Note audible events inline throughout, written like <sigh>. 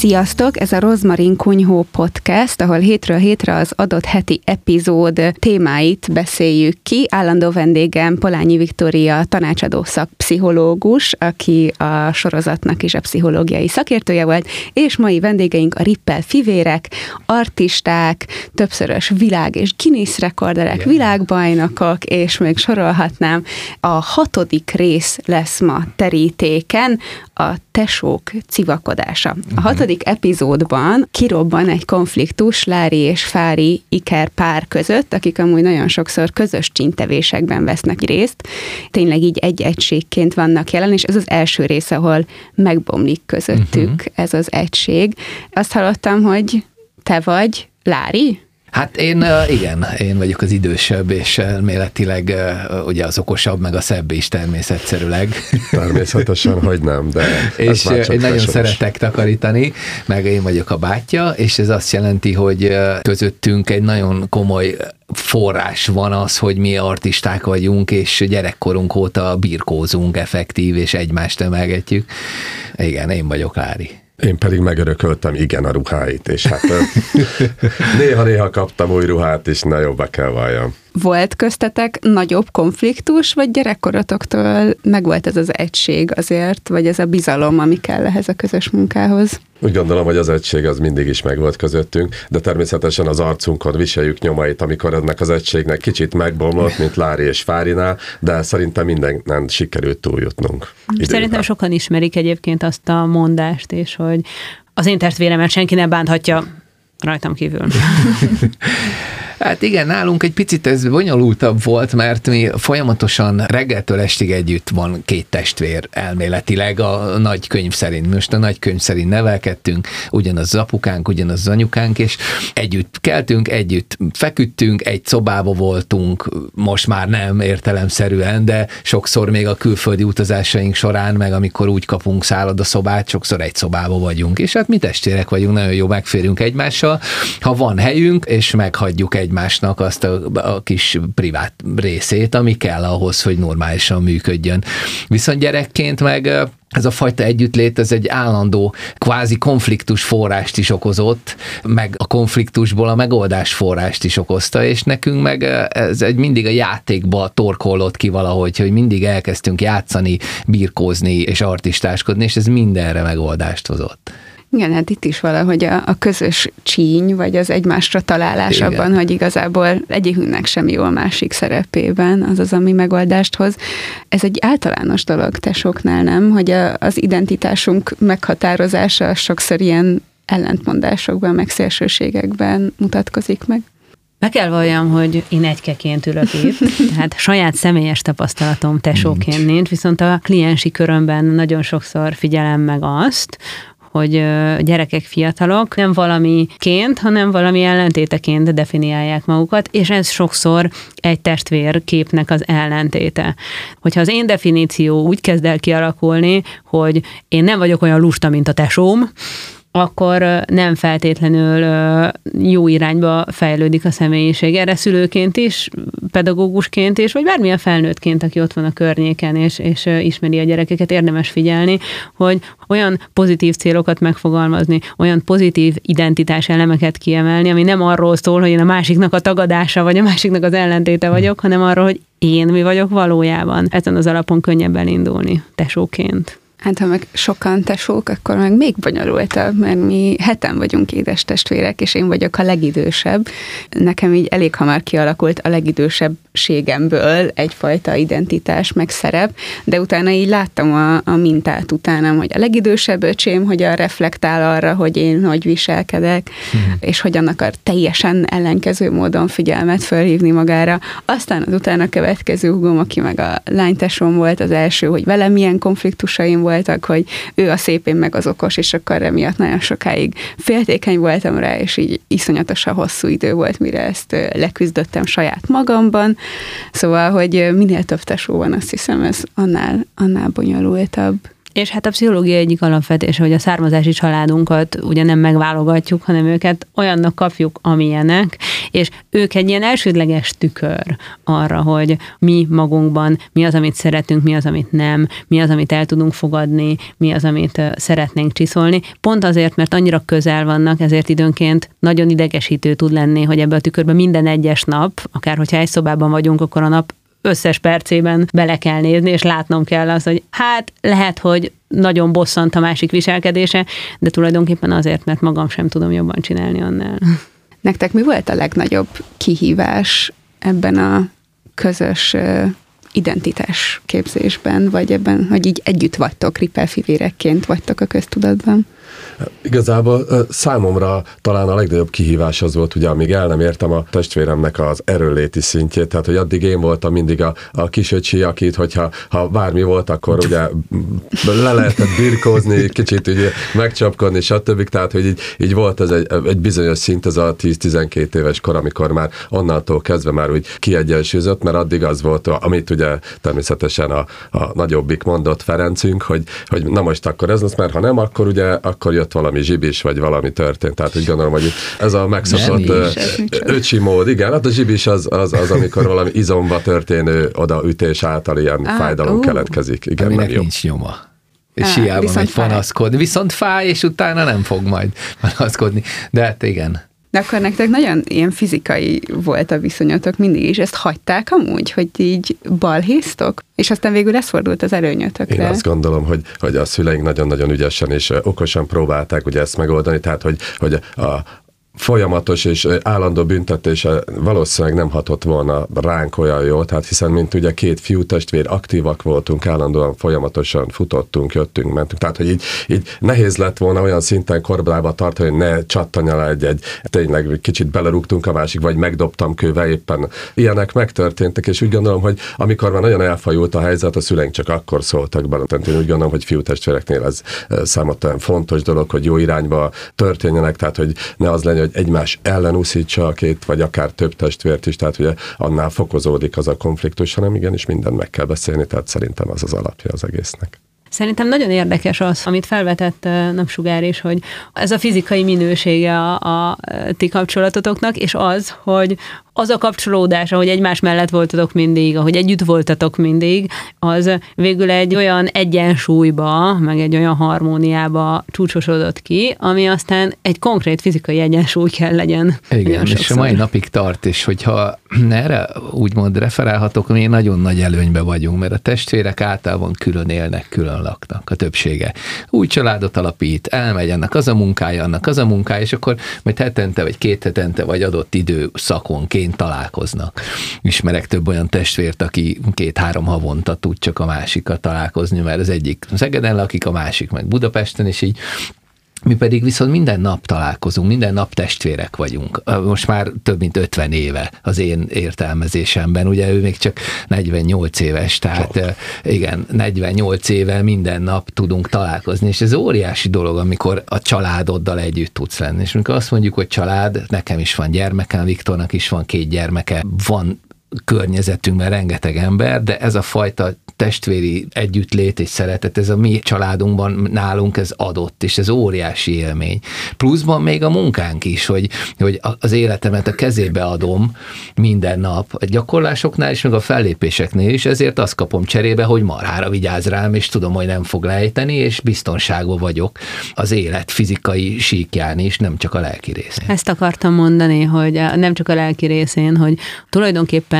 Sziasztok! Ez a Rozmarin Kunyhó Podcast, ahol hétről hétre az adott heti epizód témáit beszéljük ki. Állandó vendégem Polányi Viktória tanácsadó szakpszichológus, aki a sorozatnak is a pszichológiai szakértője volt, és mai vendégeink a Rippel fivérek, artisták, többszörös világ és Guinness rekorderek, yeah. világbajnokok, és még sorolhatnám. A hatodik rész lesz ma terítéken, a tesók civakodása. A hatodik epizódban kirobban egy konfliktus Lári és Fári Iker pár között, akik amúgy nagyon sokszor közös csintevésekben vesznek részt. Tényleg így egy egységként vannak jelen, és ez az első rész, ahol megbomlik közöttük uh-huh. ez az egység. Azt hallottam, hogy te vagy Lári? Hát én igen, én vagyok az idősebb, és elméletileg ugye az okosabb, meg a szebb is természetszerűleg. Természetesen, <laughs> hogy nem, de És én nagyon szeretek takarítani, meg én vagyok a bátyja, és ez azt jelenti, hogy közöttünk egy nagyon komoly forrás van az, hogy mi artisták vagyunk, és gyerekkorunk óta birkózunk effektív, és egymást emelgetjük. Igen, én vagyok Lári. Én pedig megörököltem igen a ruháit, és hát <laughs> néha-néha kaptam új ruhát is, na jobbá kell valljam. Volt köztetek nagyobb konfliktus, vagy gyerekkoratoktól megvolt ez az egység azért, vagy ez a bizalom, ami kell ehhez a közös munkához? Úgy gondolom, hogy az egység az mindig is megvolt közöttünk, de természetesen az arcunkon viseljük nyomait, amikor ennek az egységnek kicsit megbomlott, mint Lári és Fárinál, de szerintem mindennen sikerült túljutnunk. Időben. Szerintem sokan ismerik egyébként azt a mondást, és hogy az én testvéremet senki nem bánthatja rajtam kívül. <laughs> Hát igen, nálunk egy picit ez bonyolultabb volt, mert mi folyamatosan reggeltől estig együtt van két testvér elméletileg a nagy könyv szerint. Most a nagy könyv szerint nevelkedtünk, ugyanaz az apukánk, ugyanaz az anyukánk, és együtt keltünk, együtt feküdtünk, egy szobába voltunk, most már nem értelemszerűen, de sokszor még a külföldi utazásaink során, meg amikor úgy kapunk szobát, sokszor egy szobába vagyunk, és hát mi testvérek vagyunk, nagyon jó megférünk egymással, ha van helyünk, és meghagyjuk egy egymásnak azt a, a kis privát részét, ami kell ahhoz, hogy normálisan működjön. Viszont gyerekként meg ez a fajta együttlét, ez egy állandó kvázi konfliktus forrást is okozott, meg a konfliktusból a megoldás forrást is okozta, és nekünk meg ez egy mindig a játékba torkolott ki valahogy, hogy mindig elkezdtünk játszani, birkózni és artistáskodni, és ez mindenre megoldást hozott. Igen, hát itt is valahogy a, a közös csíny, vagy az egymásra találás Igen. abban, hogy igazából egyikünknek sem jó a másik szerepében, az az, ami megoldást hoz. Ez egy általános dolog tesóknál, nem? Hogy a, az identitásunk meghatározása sokszor ilyen ellentmondásokban, meg szélsőségekben mutatkozik meg. Meg kell valljam, hogy én egykeként ülök itt, tehát <laughs> saját személyes tapasztalatom tesóként nincs. nincs, viszont a kliensi körömben nagyon sokszor figyelem meg azt, hogy gyerekek, fiatalok nem valamiként, hanem valami ellentéteként definiálják magukat, és ez sokszor egy testvérképnek az ellentéte. Hogyha az én definíció úgy kezd el kialakulni, hogy én nem vagyok olyan lusta, mint a tesóm, akkor nem feltétlenül jó irányba fejlődik a személyiség. Erre szülőként is, pedagógusként is, vagy bármilyen felnőttként, aki ott van a környéken, és, és ismeri a gyerekeket, érdemes figyelni, hogy olyan pozitív célokat megfogalmazni, olyan pozitív identitás elemeket kiemelni, ami nem arról szól, hogy én a másiknak a tagadása, vagy a másiknak az ellentéte vagyok, hanem arról, hogy én mi vagyok valójában. Ezen az alapon könnyebb elindulni tesóként. Hát ha meg sokan tesók, akkor meg még bonyolultabb, mert mi heten vagyunk édes testvérek, és én vagyok a legidősebb. Nekem így elég hamar kialakult a legidősebbségemből egyfajta identitás, meg szerep, de utána így láttam a, a mintát utánam, hogy a legidősebb öcsém hogyan reflektál arra, hogy én hogy viselkedek, hmm. és hogyan akar teljesen ellenkező módon figyelmet fölhívni magára. Aztán az utána következő hugom, aki meg a lánytesom volt, az első, hogy velem milyen konfliktusaim voltak, hogy ő a szépén meg az okos, és akkor emiatt nagyon sokáig féltékeny voltam rá, és így iszonyatosan hosszú idő volt, mire ezt leküzdöttem saját magamban. Szóval, hogy minél több tesó van, azt hiszem, ez annál, annál bonyolultabb. És hát a pszichológia egyik alapvetése, hogy a származási családunkat ugye nem megválogatjuk, hanem őket olyannak kapjuk, amilyenek, és ők egy ilyen elsődleges tükör arra, hogy mi magunkban mi az, amit szeretünk, mi az, amit nem, mi az, amit el tudunk fogadni, mi az, amit szeretnénk csiszolni. Pont azért, mert annyira közel vannak, ezért időnként nagyon idegesítő tud lenni, hogy ebbe a tükörbe minden egyes nap, akár hogyha egy szobában vagyunk, akkor a nap összes percében bele kell nézni, és látnom kell az, hogy hát lehet, hogy nagyon bosszant a másik viselkedése, de tulajdonképpen azért, mert magam sem tudom jobban csinálni annál. <laughs> Nektek mi volt a legnagyobb kihívás ebben a közös identitás képzésben, vagy ebben, hogy így együtt vagytok, ripelfivérekként vagytok a köztudatban? Igazából számomra talán a legnagyobb kihívás az volt, ugye amíg el nem értem a testvéremnek az erőléti szintjét, tehát hogy addig én voltam mindig a, a kisöcsi, akit, hogyha ha bármi volt, akkor ugye le lehetett birkózni, kicsit ugye megcsapkodni, stb. Tehát, hogy így, így volt ez egy, egy bizonyos szint, ez a 10-12 éves kor, amikor már onnantól kezdve már úgy kiegyensúlyozott, mert addig az volt, amit ugye természetesen a, a nagyobbik mondott Ferencünk, hogy, hogy na most akkor ez lesz, mert ha nem, akkor ugye akkor jött valami zsibis, vagy valami történt. Tehát úgy gondolom, hogy ez a megszokott öcsi mód. Igen, hát a zsibis az, az, az, amikor valami izomba történő odaütés által ilyen ah, fájdalom uh. keletkezik. Igen, nem nincs nyoma és hiába megy panaszkodni. Viszont fáj, és utána nem fog majd panaszkodni. De hát igen. De akkor nektek nagyon ilyen fizikai volt a viszonyatok mindig is. Ezt hagyták amúgy, hogy így balhéztok? És aztán végül ez fordult az előnyötökre. Én azt gondolom, hogy, hogy a szüleink nagyon-nagyon ügyesen és okosan próbálták ugye ezt megoldani, tehát hogy, hogy a, folyamatos és állandó büntetése valószínűleg nem hatott volna ránk olyan jól, tehát hiszen mint ugye két fiú testvér aktívak voltunk, állandóan folyamatosan futottunk, jöttünk, mentünk, tehát hogy így, így nehéz lett volna olyan szinten korbába tartani, hogy ne csattanja le egy, egy tényleg kicsit belerúgtunk a másik, vagy megdobtam kővel éppen. Ilyenek megtörténtek, és úgy gondolom, hogy amikor már nagyon elfajult a helyzet, a szüleink csak akkor szóltak bele. Tehát én úgy gondolom, hogy fiú testvéreknél ez számomra fontos dolog, hogy jó irányba történjenek, tehát hogy ne az legyen, hogy egymás ellen úszítsa a két, vagy akár több testvért is, tehát ugye annál fokozódik az a konfliktus, hanem igenis mindent meg kell beszélni, tehát szerintem az az alapja az egésznek. Szerintem nagyon érdekes az, amit felvetett Napsugár is, hogy ez a fizikai minősége a, a ti kapcsolatotoknak, és az, hogy az a kapcsolódás, ahogy egymás mellett voltatok mindig, ahogy együtt voltatok mindig, az végül egy olyan egyensúlyba, meg egy olyan harmóniába csúcsosodott ki, ami aztán egy konkrét fizikai egyensúly kell legyen. Igen, és a mai napig tart, és hogyha <clears throat> erre úgymond referálhatok, mi nagyon nagy előnybe vagyunk, mert a testvérek általában külön élnek, külön laknak, a többsége. Új családot alapít, elmegy ennek az a munkája, annak az a munkája, és akkor majd hetente, vagy két hetente, vagy adott idő szakonként rendszerint találkoznak. Ismerek több olyan testvért, aki két-három havonta tud csak a másikat találkozni, mert az egyik Szegeden lakik, a másik meg Budapesten, és így mi pedig viszont minden nap találkozunk, minden nap testvérek vagyunk. Most már több mint 50 éve az én értelmezésemben. Ugye ő még csak 48 éves, tehát Sok. igen, 48 éve minden nap tudunk találkozni, és ez óriási dolog, amikor a családoddal együtt tudsz lenni. És amikor azt mondjuk, hogy család, nekem is van gyermekem, Viktornak is van két gyermeke, van környezetünkben rengeteg ember, de ez a fajta testvéri együttlét és szeretet, ez a mi családunkban nálunk ez adott, és ez óriási élmény. Pluszban még a munkánk is, hogy, hogy az életemet a kezébe adom minden nap, a gyakorlásoknál is, meg a fellépéseknél is, ezért azt kapom cserébe, hogy marhára vigyáz rám, és tudom, hogy nem fog lejteni, és biztonságban vagyok az élet fizikai síkján is, nem csak a lelki részén. Ezt akartam mondani, hogy nem csak a lelki részén, hogy tulajdonképpen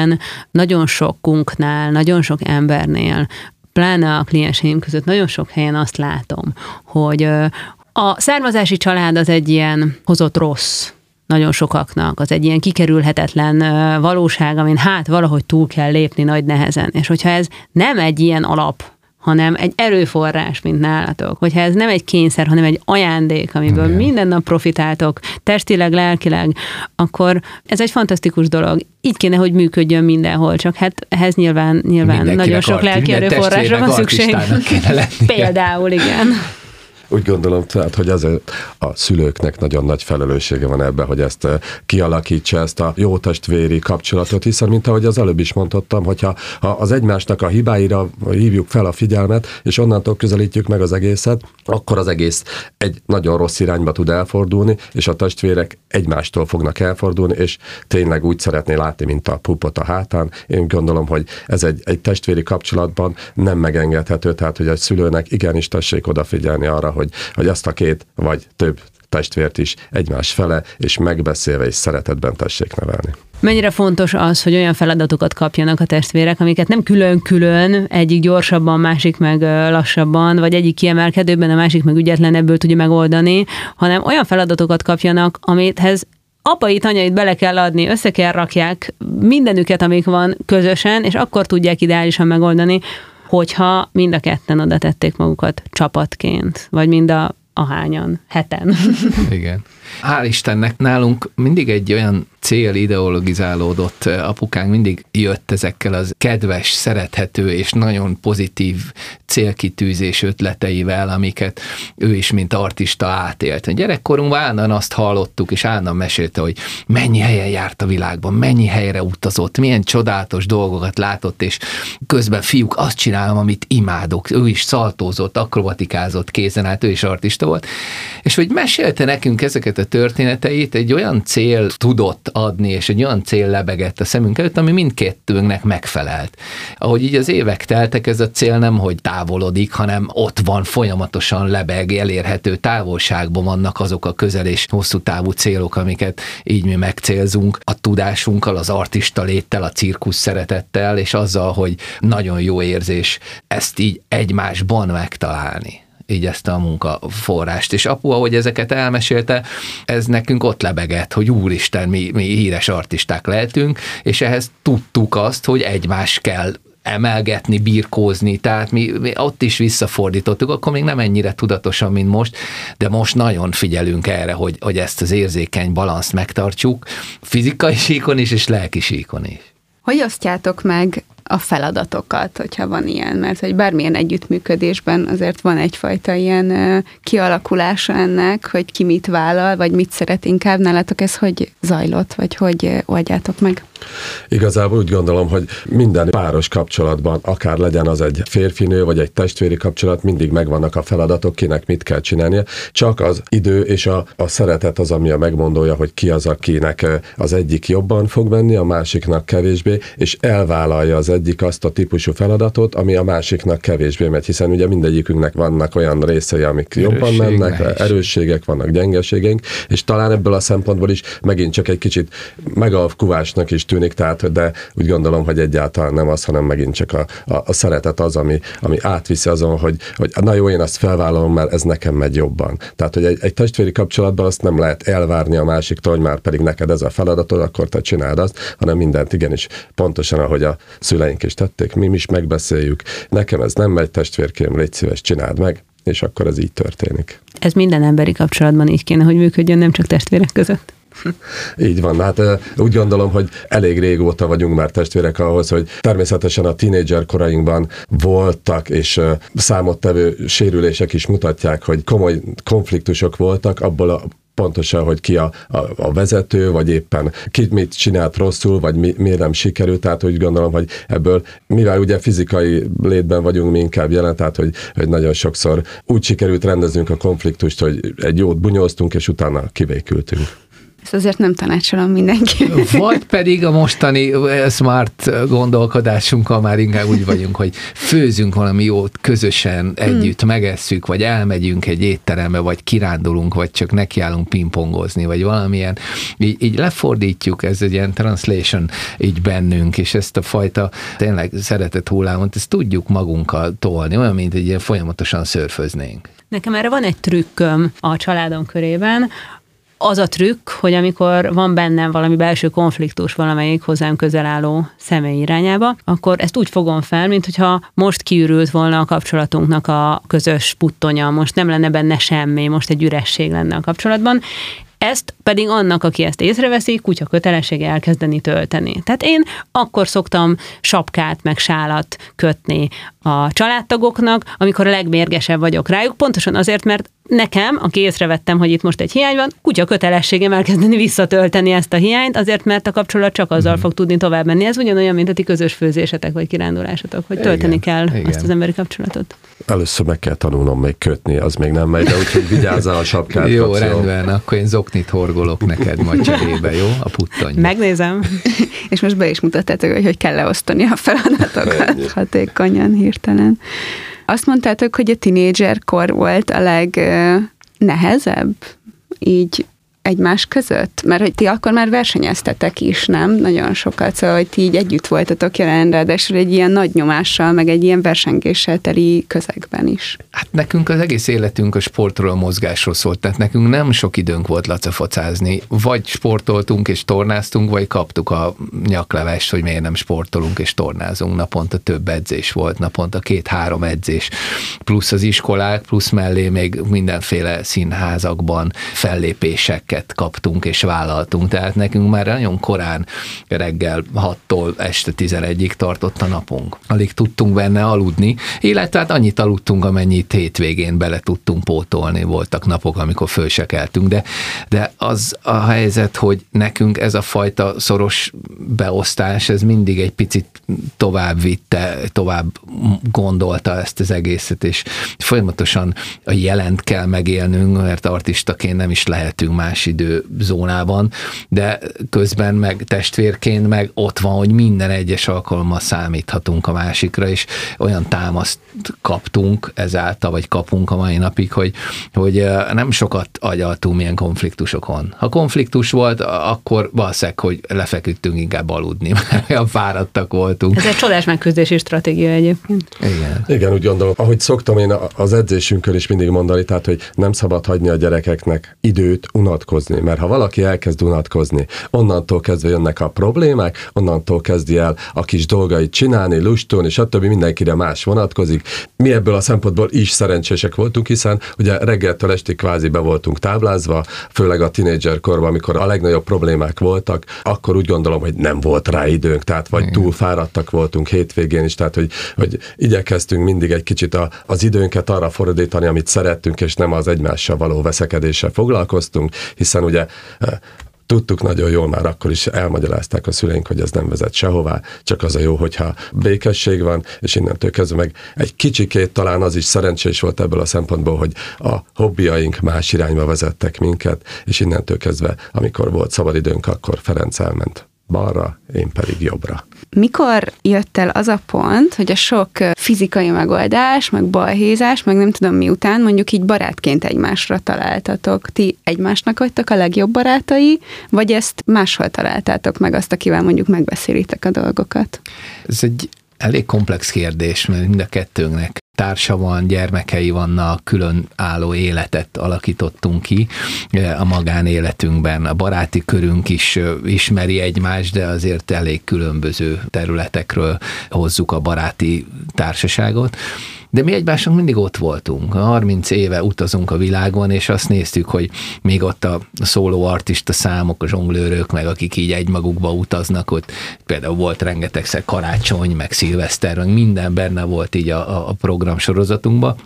nagyon sokunknál, nagyon sok embernél pláne a klienseim között nagyon sok helyen azt látom, hogy a származási család az egy ilyen hozott rossz nagyon sokaknak, az egy ilyen kikerülhetetlen valóság, amin hát valahogy túl kell lépni nagy nehezen. És hogyha ez nem egy ilyen alap hanem egy erőforrás, mint nálatok. Hogyha ez nem egy kényszer, hanem egy ajándék, amiből Igen. minden nap profitáltok, testileg, lelkileg, akkor ez egy fantasztikus dolog. Így kéne, hogy működjön mindenhol, csak hát ehhez nyilván, nyilván nagyon sok lelki erőforrásra van szükség. Például, igen. <laughs> Úgy gondolom, tehát, hogy ez a szülőknek nagyon nagy felelőssége van ebben, hogy ezt kialakítsa, ezt a jó testvéri kapcsolatot, hiszen, mint ahogy az előbb is mondottam, hogyha ha az egymásnak a hibáira hívjuk fel a figyelmet, és onnantól közelítjük meg az egészet, akkor az egész egy nagyon rossz irányba tud elfordulni, és a testvérek egymástól fognak elfordulni, és tényleg úgy szeretné látni, mint a pupot a hátán. Én gondolom, hogy ez egy, egy testvéri kapcsolatban nem megengedhető, tehát hogy egy szülőnek igenis tessék odafigyelni arra, hogy, hogy azt a két vagy több testvért is egymás fele, és megbeszélve és szeretetben tessék nevelni. Mennyire fontos az, hogy olyan feladatokat kapjanak a testvérek, amiket nem külön-külön, egyik gyorsabban, másik meg lassabban, vagy egyik kiemelkedőben, a másik meg ügyetlenebből tudja megoldani, hanem olyan feladatokat kapjanak, amithez apait, anyait bele kell adni, össze kell rakják mindenüket, amik van közösen, és akkor tudják ideálisan megoldani, hogyha mind a ketten oda tették magukat csapatként, vagy mind a ahányan, heten. Igen. Hál' Istennek nálunk mindig egy olyan cél ideologizálódott apukánk mindig jött ezekkel az kedves, szerethető és nagyon pozitív célkitűzés ötleteivel, amiket ő is, mint artista átélt. A gyerekkorunkban állandóan azt hallottuk, és állandóan mesélte, hogy mennyi helyen járt a világban, mennyi helyre utazott, milyen csodálatos dolgokat látott, és közben fiúk azt csinálom, amit imádok. Ő is szaltózott, akrobatikázott kézen át, ő is artista volt. És hogy mesélte nekünk ezeket a történeteit, egy olyan cél tudott adni, és egy olyan cél lebegett a szemünk előtt, ami mindkettőnknek megfelelt. Ahogy így az évek teltek, ez a cél nem, hogy távolodik, hanem ott van, folyamatosan lebeg, elérhető távolságban vannak azok a közel és hosszú távú célok, amiket így mi megcélzunk a tudásunkkal, az artista léttel, a cirkusz szeretettel, és azzal, hogy nagyon jó érzés ezt így egymásban megtalálni így ezt a munkaforrást. És apu, ahogy ezeket elmesélte, ez nekünk ott lebegett, hogy úristen, mi, mi híres artisták lehetünk, és ehhez tudtuk azt, hogy egymás kell emelgetni, birkózni, tehát mi, mi ott is visszafordítottuk, akkor még nem ennyire tudatosan, mint most, de most nagyon figyelünk erre, hogy, hogy ezt az érzékeny balanszt megtartsuk, fizikai síkon is, és lelki síkon is. Hogy osztjátok meg a feladatokat, hogyha van ilyen, mert hogy bármilyen együttműködésben azért van egyfajta ilyen kialakulása ennek, hogy ki mit vállal, vagy mit szeret inkább. Nálatok ez hogy zajlott, vagy hogy oldjátok meg? Igazából úgy gondolom, hogy minden páros kapcsolatban, akár legyen az egy férfinő, vagy egy testvéri kapcsolat, mindig megvannak a feladatok, kinek mit kell csinálnia. Csak az idő és a, a szeretet az, ami a megmondója, hogy ki az, akinek az egyik jobban fog menni, a másiknak kevésbé, és elvállalja az egyik azt a típusú feladatot, ami a másiknak kevésbé megy, hiszen ugye mindegyikünknek vannak olyan részei, amik jobban mennek, nehéz. erősségek vannak, gyengeségeink, és talán ebből a szempontból is megint csak egy kicsit megalkuvásnak is tűnik, tehát, de úgy gondolom, hogy egyáltalán nem az, hanem megint csak a, a, a szeretet az, ami, ami átviszi azon, hogy, hogy na jó, én azt felvállalom, mert ez nekem megy jobban. Tehát, hogy egy, egy testvéri kapcsolatban azt nem lehet elvárni a másiktól, hogy már pedig neked ez a feladatod, akkor te csináld azt, hanem mindent igenis pontosan, ahogy a szüleink is tették, mi is megbeszéljük. Nekem ez nem megy, testvérkém, légy szíves, csináld meg, és akkor ez így történik. Ez minden emberi kapcsolatban így kéne, hogy működjön, nem csak testvérek között. <laughs> Így van, hát úgy gondolom, hogy elég régóta vagyunk már testvérek ahhoz, hogy természetesen a tínédzser korainkban voltak, és számottevő sérülések is mutatják, hogy komoly konfliktusok voltak, abból a pontosan, hogy ki a, a, a vezető, vagy éppen ki mit csinált rosszul, vagy mi, miért nem sikerült, tehát úgy gondolom, hogy ebből, mivel ugye fizikai létben vagyunk mi inkább jelen, tehát hogy, hogy nagyon sokszor úgy sikerült rendeznünk a konfliktust, hogy egy jót bunyóztunk, és utána kivékültünk. Ezt azért nem tanácsolom mindenki. Vagy pedig a mostani smart gondolkodásunkkal már inkább úgy vagyunk, hogy főzünk valami jót közösen együtt, hmm. megesszük, vagy elmegyünk egy étterembe, vagy kirándulunk, vagy csak nekiállunk pingpongozni, vagy valamilyen. Így, így lefordítjuk, ez egy ilyen translation így bennünk, és ezt a fajta tényleg szeretett hullámot, ezt tudjuk magunkkal tolni, olyan, mint egy ilyen folyamatosan szörföznénk. Nekem erre van egy trükköm a családom körében, az a trükk, hogy amikor van bennem valami belső konfliktus valamelyik hozzám közel álló személy irányába, akkor ezt úgy fogom fel, mint hogyha most kiürült volna a kapcsolatunknak a közös puttonya, most nem lenne benne semmi, most egy üresség lenne a kapcsolatban, ezt pedig annak, aki ezt észreveszi, kutya kötelessége elkezdeni tölteni. Tehát én akkor szoktam sapkát meg sálat kötni a családtagoknak, amikor a legmérgesebb vagyok rájuk, pontosan azért, mert nekem, aki észrevettem, hogy itt most egy hiány van, kutya kötelességem elkezdeni visszatölteni ezt a hiányt, azért, mert a kapcsolat csak azzal mm. fog tudni tovább menni. Ez ugyanolyan, mint a ti közös főzésetek vagy kirándulásatok, hogy tölteni igen, kell igen. azt az emberi kapcsolatot. Először meg kell tanulnom még kötni, az még nem megy, de úgyhogy vigyázzál a sapkát. jó, kapsz, rendben, akkor én zoknit horgolok neked majd cserébe, jó? A puttony. Megnézem. <laughs> És most be is mutattátok, hogy hogy kell leosztani a feladatokat hatékonyan, hirtelen. Azt mondtátok, hogy a tinédzserkor volt a legnehezebb így egymás között? Mert hogy ti akkor már versenyeztetek is, nem? Nagyon sokat, szóval, hogy ti így együtt voltatok jelen, ráadásul egy ilyen nagy nyomással, meg egy ilyen versengéssel teli közegben is. Hát nekünk az egész életünk a sportról, a mozgásról szólt, tehát nekünk nem sok időnk volt lacafocázni. Vagy sportoltunk és tornáztunk, vagy kaptuk a nyaklevest, hogy miért nem sportolunk és tornázunk. Naponta több edzés volt, naponta két-három edzés, plusz az iskolák, plusz mellé még mindenféle színházakban fellépések szerepeket kaptunk és vállaltunk, tehát nekünk már nagyon korán reggel 6-tól este 11-ig tartott a napunk. Alig tudtunk benne aludni, illetve hát annyit aludtunk, amennyit hétvégén bele tudtunk pótolni. Voltak napok, amikor fölsekeltünk, de, de az a helyzet, hogy nekünk ez a fajta szoros beosztás, ez mindig egy picit tovább vitte, tovább gondolta ezt az egészet, és folyamatosan a jelent kell megélnünk, mert artistaként nem is lehetünk más más időzónában, de közben meg testvérként meg ott van, hogy minden egyes alkalommal számíthatunk a másikra, és olyan támaszt kaptunk ezáltal, vagy kapunk a mai napig, hogy, hogy nem sokat agyaltunk milyen konfliktusokon. Ha konfliktus volt, akkor valószínűleg, hogy lefeküdtünk inkább aludni, <laughs> mert olyan fáradtak voltunk. Ez egy csodás megküzdési stratégia egyébként. Igen. Igen, úgy gondolom. Ahogy szoktam én az edzésünkön is mindig mondani, tehát, hogy nem szabad hagyni a gyerekeknek időt unatkozni unatkozni, mert ha valaki elkezd unatkozni, onnantól kezdve jönnek a problémák, onnantól kezdi el a kis dolgait csinálni, lustulni, stb. mindenkire más vonatkozik. Mi ebből a szempontból is szerencsések voltunk, hiszen ugye reggeltől estig kvázi be voltunk táblázva, főleg a tinédzser korban, amikor a legnagyobb problémák voltak, akkor úgy gondolom, hogy nem volt rá időnk, tehát vagy túl fáradtak voltunk hétvégén is, tehát hogy, hogy igyekeztünk mindig egy kicsit a, az időnket arra fordítani, amit szerettünk, és nem az egymással való veszekedéssel foglalkoztunk, hiszen ugye tudtuk nagyon jól, már akkor is elmagyarázták a szüleink, hogy ez nem vezet sehová, csak az a jó, hogyha békesség van, és innentől kezdve meg egy kicsikét talán az is szerencsés volt ebből a szempontból, hogy a hobbiaink más irányba vezettek minket, és innentől kezdve, amikor volt szabadidőnk, akkor Ferenc elment balra, én pedig jobbra. Mikor jött el az a pont, hogy a sok fizikai megoldás, meg balhézás, meg nem tudom miután, mondjuk így barátként egymásra találtatok? Ti egymásnak vagytok a legjobb barátai, vagy ezt máshol találtátok meg azt, akivel mondjuk megbeszélitek a dolgokat? Ez egy elég komplex kérdés, mert mind a kettőnknek társa van, gyermekei vannak, külön álló életet alakítottunk ki a magánéletünkben. A baráti körünk is ismeri egymást, de azért elég különböző területekről hozzuk a baráti társaságot de mi egymásnak mindig ott voltunk. 30 éve utazunk a világon, és azt néztük, hogy még ott a szóló artista számok, a zsonglőrök, meg akik így egymagukba utaznak, ott például volt rengetegszer karácsony, meg szilveszter, meg minden benne volt így a, a program sorozatunkban,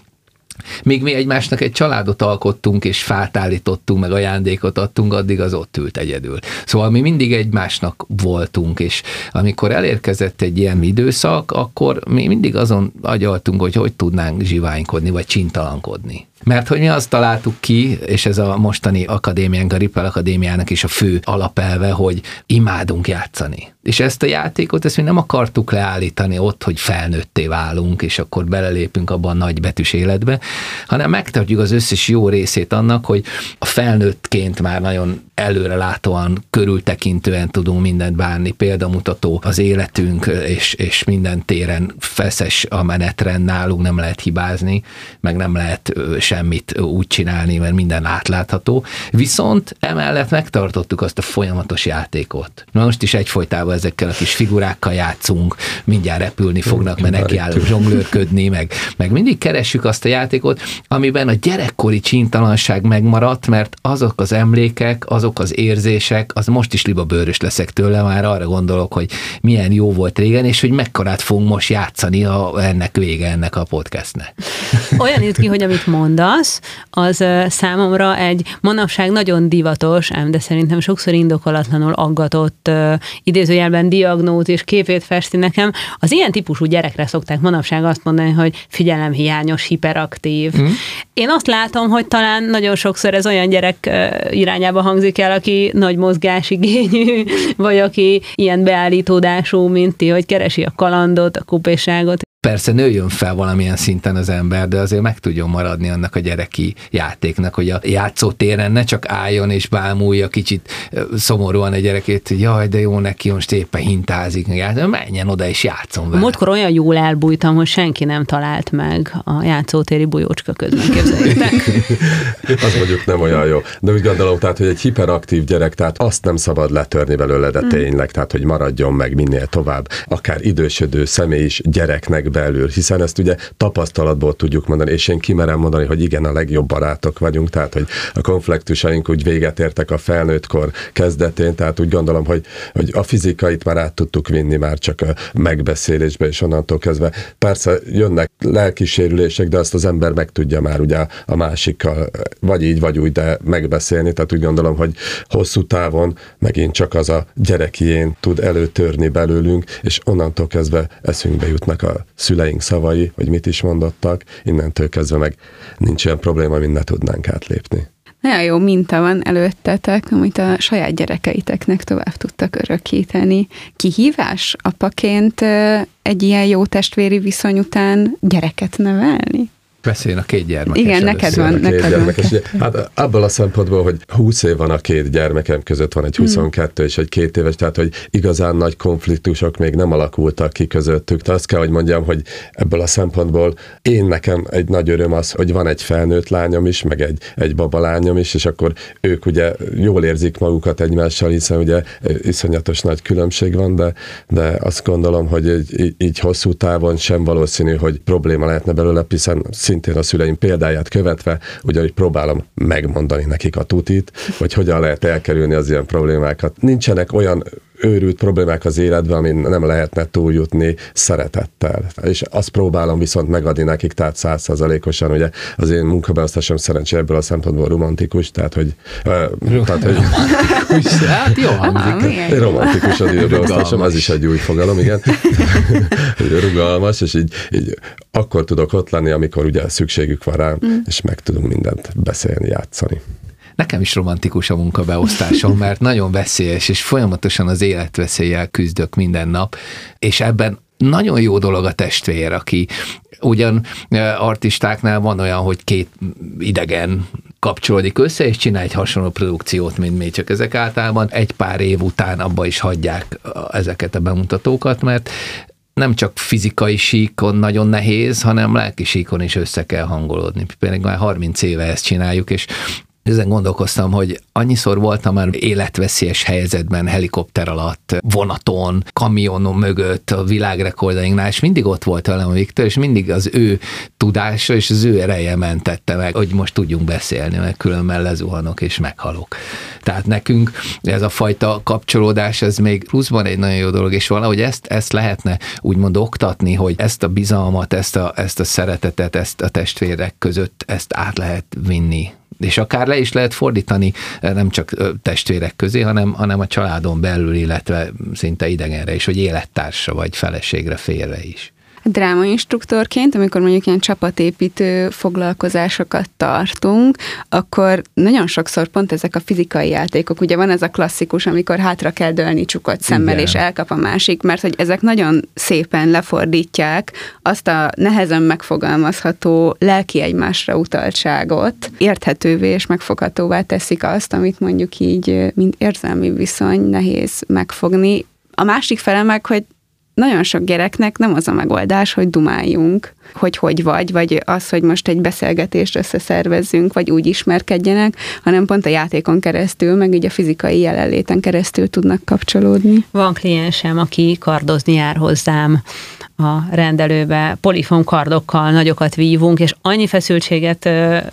Míg mi egymásnak egy családot alkottunk, és fát állítottunk, meg ajándékot adtunk, addig az ott ült egyedül. Szóval mi mindig egymásnak voltunk, és amikor elérkezett egy ilyen időszak, akkor mi mindig azon agyaltunk, hogy hogy tudnánk zsiványkodni, vagy csintalankodni. Mert hogy mi azt találtuk ki, és ez a mostani akadémiánk, a Ripple Akadémiának is a fő alapelve, hogy imádunk játszani. És ezt a játékot, ezt mi nem akartuk leállítani ott, hogy felnőtté válunk, és akkor belelépünk abban a nagybetűs életbe, hanem megtartjuk az összes jó részét annak, hogy a felnőttként már nagyon előrelátóan, körültekintően tudunk mindent bánni, példamutató az életünk, és, és minden téren feszes a menetrend, nálunk nem lehet hibázni, meg nem lehet semmit úgy csinálni, mert minden átlátható. Viszont emellett megtartottuk azt a folyamatos játékot. Na most is egyfolytában ezekkel a kis figurákkal játszunk, mindjárt repülni fognak, mert nekiállunk zsonglőrködni, meg, meg mindig keressük azt a játékot, amiben a gyerekkori csintalanság megmaradt, mert azok az emlékek, az azok az érzések, az most is liba bőrös leszek tőle, már arra gondolok, hogy milyen jó volt régen, és hogy mekkorát fogunk most játszani, a, ennek vége ennek a podcastnek. Olyan jut ki, hogy amit mondasz, kazasz, az számomra egy manapság nagyon divatos, ám de szerintem sokszor indokolatlanul aggatott idézőjelben diagnózis képét festi nekem. Az ilyen típusú gyerekre szokták manapság azt mondani, hogy figyelemhiányos, hiperaktív. Mm. Én azt látom, hogy talán nagyon sokszor ez olyan gyerek irányába hangzik el, aki nagy mozgásigényű, vagy aki ilyen beállítódású, mint ti, hogy keresi a kalandot, a kupéságot, persze nőjön fel valamilyen szinten az ember, de azért meg tudjon maradni annak a gyereki játéknak, hogy a játszótéren ne csak álljon és bámulja kicsit szomorúan a gyerekét, hogy jaj, de jó neki, most éppen hintázik, menjen oda és játszon vele. Múltkor olyan jól elbújtam, hogy senki nem talált meg a játszótéri bujócska közben, képzeljétek. <laughs> az mondjuk nem olyan jó. De úgy gondolom, tehát, hogy egy hiperaktív gyerek, tehát azt nem szabad letörni belőle, de hmm. tényleg, tehát, hogy maradjon meg minél tovább. Akár idősödő személy is gyereknek belül, hiszen ezt ugye tapasztalatból tudjuk mondani, és én kimerem mondani, hogy igen, a legjobb barátok vagyunk, tehát hogy a konfliktusaink úgy véget értek a felnőttkor kezdetén, tehát úgy gondolom, hogy, hogy a fizikait már át tudtuk vinni már csak a megbeszélésbe, és onnantól kezdve. Persze jönnek lelkisérülések, de azt az ember meg tudja már ugye a másikkal, vagy így, vagy úgy, de megbeszélni, tehát úgy gondolom, hogy hosszú távon megint csak az a gyerekién tud előtörni belőlünk, és onnantól kezdve eszünkbe jutnak a szüleink szavai, hogy mit is mondottak, innentől kezdve meg nincs olyan probléma, mint ne tudnánk átlépni. Nagyon jó minta van előttetek, amit a saját gyerekeiteknek tovább tudtak örökíteni. Kihívás apaként egy ilyen jó testvéri viszony után gyereket nevelni? Beszéljen a két gyermekes. Igen, neked van. Neked gyermekes. van. Hát abból a szempontból, hogy 20 év van a két gyermekem között, van egy 22 mm. és egy két éves, tehát hogy igazán nagy konfliktusok még nem alakultak ki közöttük. De azt kell, hogy mondjam, hogy ebből a szempontból én nekem egy nagy öröm az, hogy van egy felnőtt lányom is, meg egy, egy babalányom is, és akkor ők ugye jól érzik magukat egymással, hiszen ugye iszonyatos nagy különbség van, de, de azt gondolom, hogy így, így hosszú távon sem valószínű, hogy probléma lehetne belőle, hiszen szintén a szüleim példáját követve, ugyanis próbálom megmondani nekik a tutit, hogy hogyan lehet elkerülni az ilyen problémákat. Nincsenek olyan őrült problémák az életben, amin nem lehetne túljutni szeretettel. És azt próbálom viszont megadni nekik, tehát százszerzalékosan, ugye az én munkabeosztásom szerencsé ebből a szempontból romantikus, tehát hogy... Uh, tehát, hogy hát jó hangzik. Romantikus az időbeosztásom, az is egy új fogalom, igen. <laughs> Rugalmas, és így, így akkor tudok ott lenni, amikor ugye szükségük van rám, mm. és meg tudunk mindent beszélni, játszani. Nekem is romantikus a munkabeosztásom, mert nagyon veszélyes, és folyamatosan az életveszéllyel küzdök minden nap, és ebben nagyon jó dolog a testvér, aki ugyan artistáknál van olyan, hogy két idegen kapcsolódik össze, és csinál egy hasonló produkciót, mint mi, csak ezek általában egy pár év után abba is hagyják ezeket a bemutatókat, mert nem csak fizikai síkon nagyon nehéz, hanem lelki síkon is össze kell hangolódni. Például már 30 éve ezt csináljuk, és ezen gondolkoztam, hogy annyiszor voltam már életveszélyes helyzetben, helikopter alatt, vonaton, kamionon mögött, a világrekordainknál, és mindig ott volt velem a Viktor, és mindig az ő tudása és az ő ereje mentette meg, hogy most tudjunk beszélni, mert különben lezuhanok és meghalok. Tehát nekünk ez a fajta kapcsolódás, ez még pluszban egy nagyon jó dolog, és valahogy ezt, ezt lehetne úgymond oktatni, hogy ezt a bizalmat, ezt a, ezt a szeretetet, ezt a testvérek között, ezt át lehet vinni és akár le is lehet fordítani nem csak testvérek közé, hanem, hanem a családon belül, illetve szinte idegenre is, hogy élettársa vagy feleségre félre is drámainstruktorként, amikor mondjuk ilyen csapatépítő foglalkozásokat tartunk, akkor nagyon sokszor pont ezek a fizikai játékok, ugye van ez a klasszikus, amikor hátra kell dölni csukott szemmel, Igen. és elkap a másik, mert hogy ezek nagyon szépen lefordítják azt a nehezen megfogalmazható lelki egymásra utaltságot, érthetővé és megfoghatóvá teszik azt, amit mondjuk így, mint érzelmi viszony nehéz megfogni. A másik fele meg, hogy nagyon sok gyereknek nem az a megoldás, hogy dumáljunk, hogy hogy vagy, vagy az, hogy most egy beszélgetést összeszervezzünk, vagy úgy ismerkedjenek, hanem pont a játékon keresztül, meg így a fizikai jelenléten keresztül tudnak kapcsolódni. Van kliensem, aki kardozni jár hozzám, a rendelőbe polifon kardokkal nagyokat vívunk, és annyi feszültséget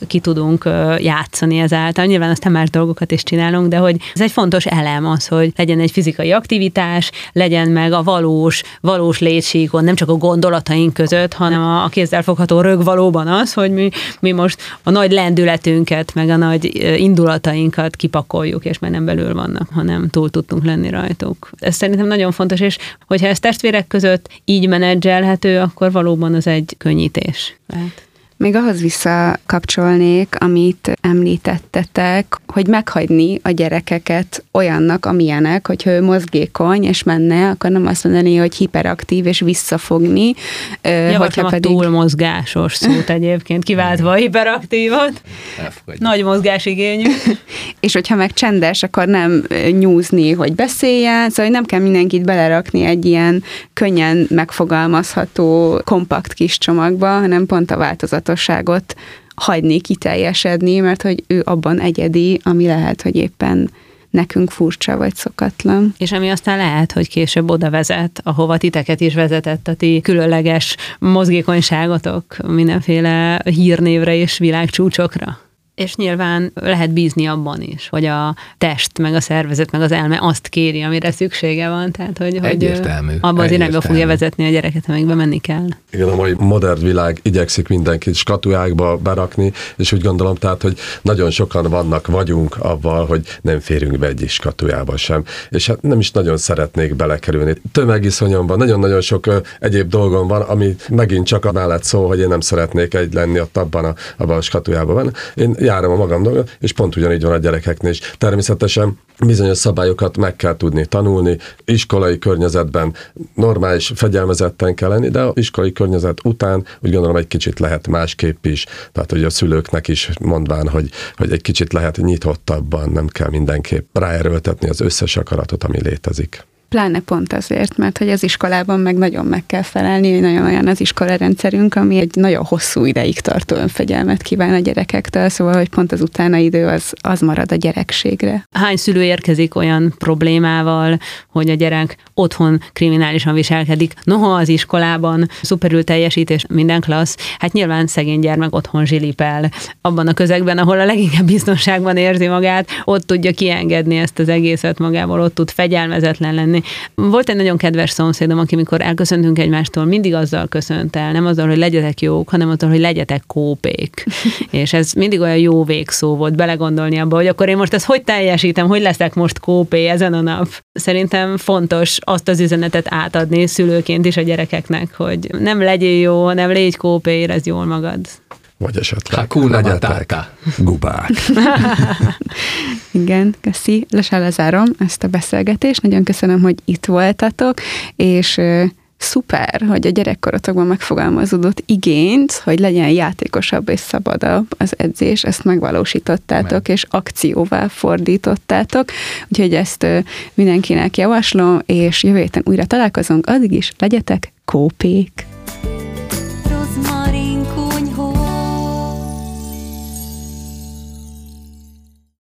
ki tudunk játszani ezáltal. Nyilván aztán más dolgokat is csinálunk, de hogy ez egy fontos elem az, hogy legyen egy fizikai aktivitás, legyen meg a valós, valós létsíkon, nem csak a gondolataink között, hanem a kézzelfogható rög valóban az, hogy mi, mi most a nagy lendületünket, meg a nagy indulatainkat kipakoljuk, és már nem belül vannak, hanem túl tudtunk lenni rajtuk. Ez szerintem nagyon fontos, és hogyha ez testvérek között így menedzselhető, akkor valóban az egy könnyítés lehet. Még ahhoz visszakapcsolnék, amit említettetek, hogy meghagyni a gyerekeket olyannak, amilyenek, hogyha ő mozgékony és menne, akkor nem azt mondani, hogy hiperaktív és visszafogni. Javaslom a pedig... túlmozgásos szót egyébként, kiváltva a hiperaktívat. Elfogadjuk. Nagy mozgásigényű. <laughs> és hogyha meg csendes, akkor nem nyúzni, hogy beszéljen, szóval nem kell mindenkit belerakni egy ilyen könnyen megfogalmazható, kompakt kis csomagba, hanem pont a változatos tudatosságot hagyni kiteljesedni, mert hogy ő abban egyedi, ami lehet, hogy éppen nekünk furcsa vagy szokatlan. És ami aztán lehet, hogy később oda vezet, ahova titeket is vezetett a ti különleges mozgékonyságotok mindenféle hírnévre és világcsúcsokra. És nyilván lehet bízni abban is, hogy a test, meg a szervezet, meg az elme azt kéri, amire szüksége van. Tehát, hogy, Egyértelmű. hogy abban az irányba fogja vezetni a gyereket, amelyikbe menni kell. Igen, a mai modern világ igyekszik mindenkit skatujákba berakni, és úgy gondolom, tehát, hogy nagyon sokan vannak, vagyunk avval, hogy nem férünk be egy skatujába sem. És hát nem is nagyon szeretnék belekerülni. Tömegiszonyom van, nagyon-nagyon sok ö, egyéb dolgom van, ami megint csak a mellett szól, hogy én nem szeretnék egy lenni ott abban a, abban a skatujában. Én járom a magam dolgot, és pont ugyanígy van a gyerekeknél is. Természetesen bizonyos szabályokat meg kell tudni tanulni, iskolai környezetben normális, fegyelmezetten kell lenni, de a iskolai környezet után úgy gondolom egy kicsit lehet másképp is, tehát hogy a szülőknek is mondván, hogy, hogy egy kicsit lehet nyitottabban, nem kell mindenképp ráerőltetni az összes akaratot, ami létezik. Pláne pont azért, mert hogy az iskolában meg nagyon meg kell felelni, hogy nagyon olyan az iskola rendszerünk, ami egy nagyon hosszú ideig tartó önfegyelmet kíván a gyerekektől, szóval, hogy pont az utána idő az, az marad a gyerekségre. Hány szülő érkezik olyan problémával, hogy a gyerek otthon kriminálisan viselkedik, noha az iskolában szuperül teljesítés minden klassz, hát nyilván szegény gyermek otthon zsilipel. Abban a közegben, ahol a leginkább biztonságban érzi magát, ott tudja kiengedni ezt az egészet magából, ott tud fegyelmezetlen lenni, volt egy nagyon kedves szomszédom, aki mikor elköszöntünk egymástól, mindig azzal köszönt el, nem azzal, hogy legyetek jók, hanem azzal, hogy legyetek kópék. <laughs> és ez mindig olyan jó végszó volt belegondolni abba, hogy akkor én most ezt hogy teljesítem, hogy leszek most kópé ezen a nap. Szerintem fontos azt az üzenetet átadni szülőként is a gyerekeknek, hogy nem legyél jó, nem légy kópé, érezd jól magad. Vagy esetleg Hakuna legyetek gubák. <laughs> Igen, köszi. Lassan lezárom ezt a beszélgetést. Nagyon köszönöm, hogy itt voltatok, és szuper, hogy a gyerekkorotokban megfogalmazódott igényt, hogy legyen játékosabb és szabadabb az edzés, ezt megvalósítottátok, meg. és akcióvá fordítottátok, úgyhogy ezt mindenkinek javaslom, és jövő héten újra találkozunk, addig is legyetek kópék!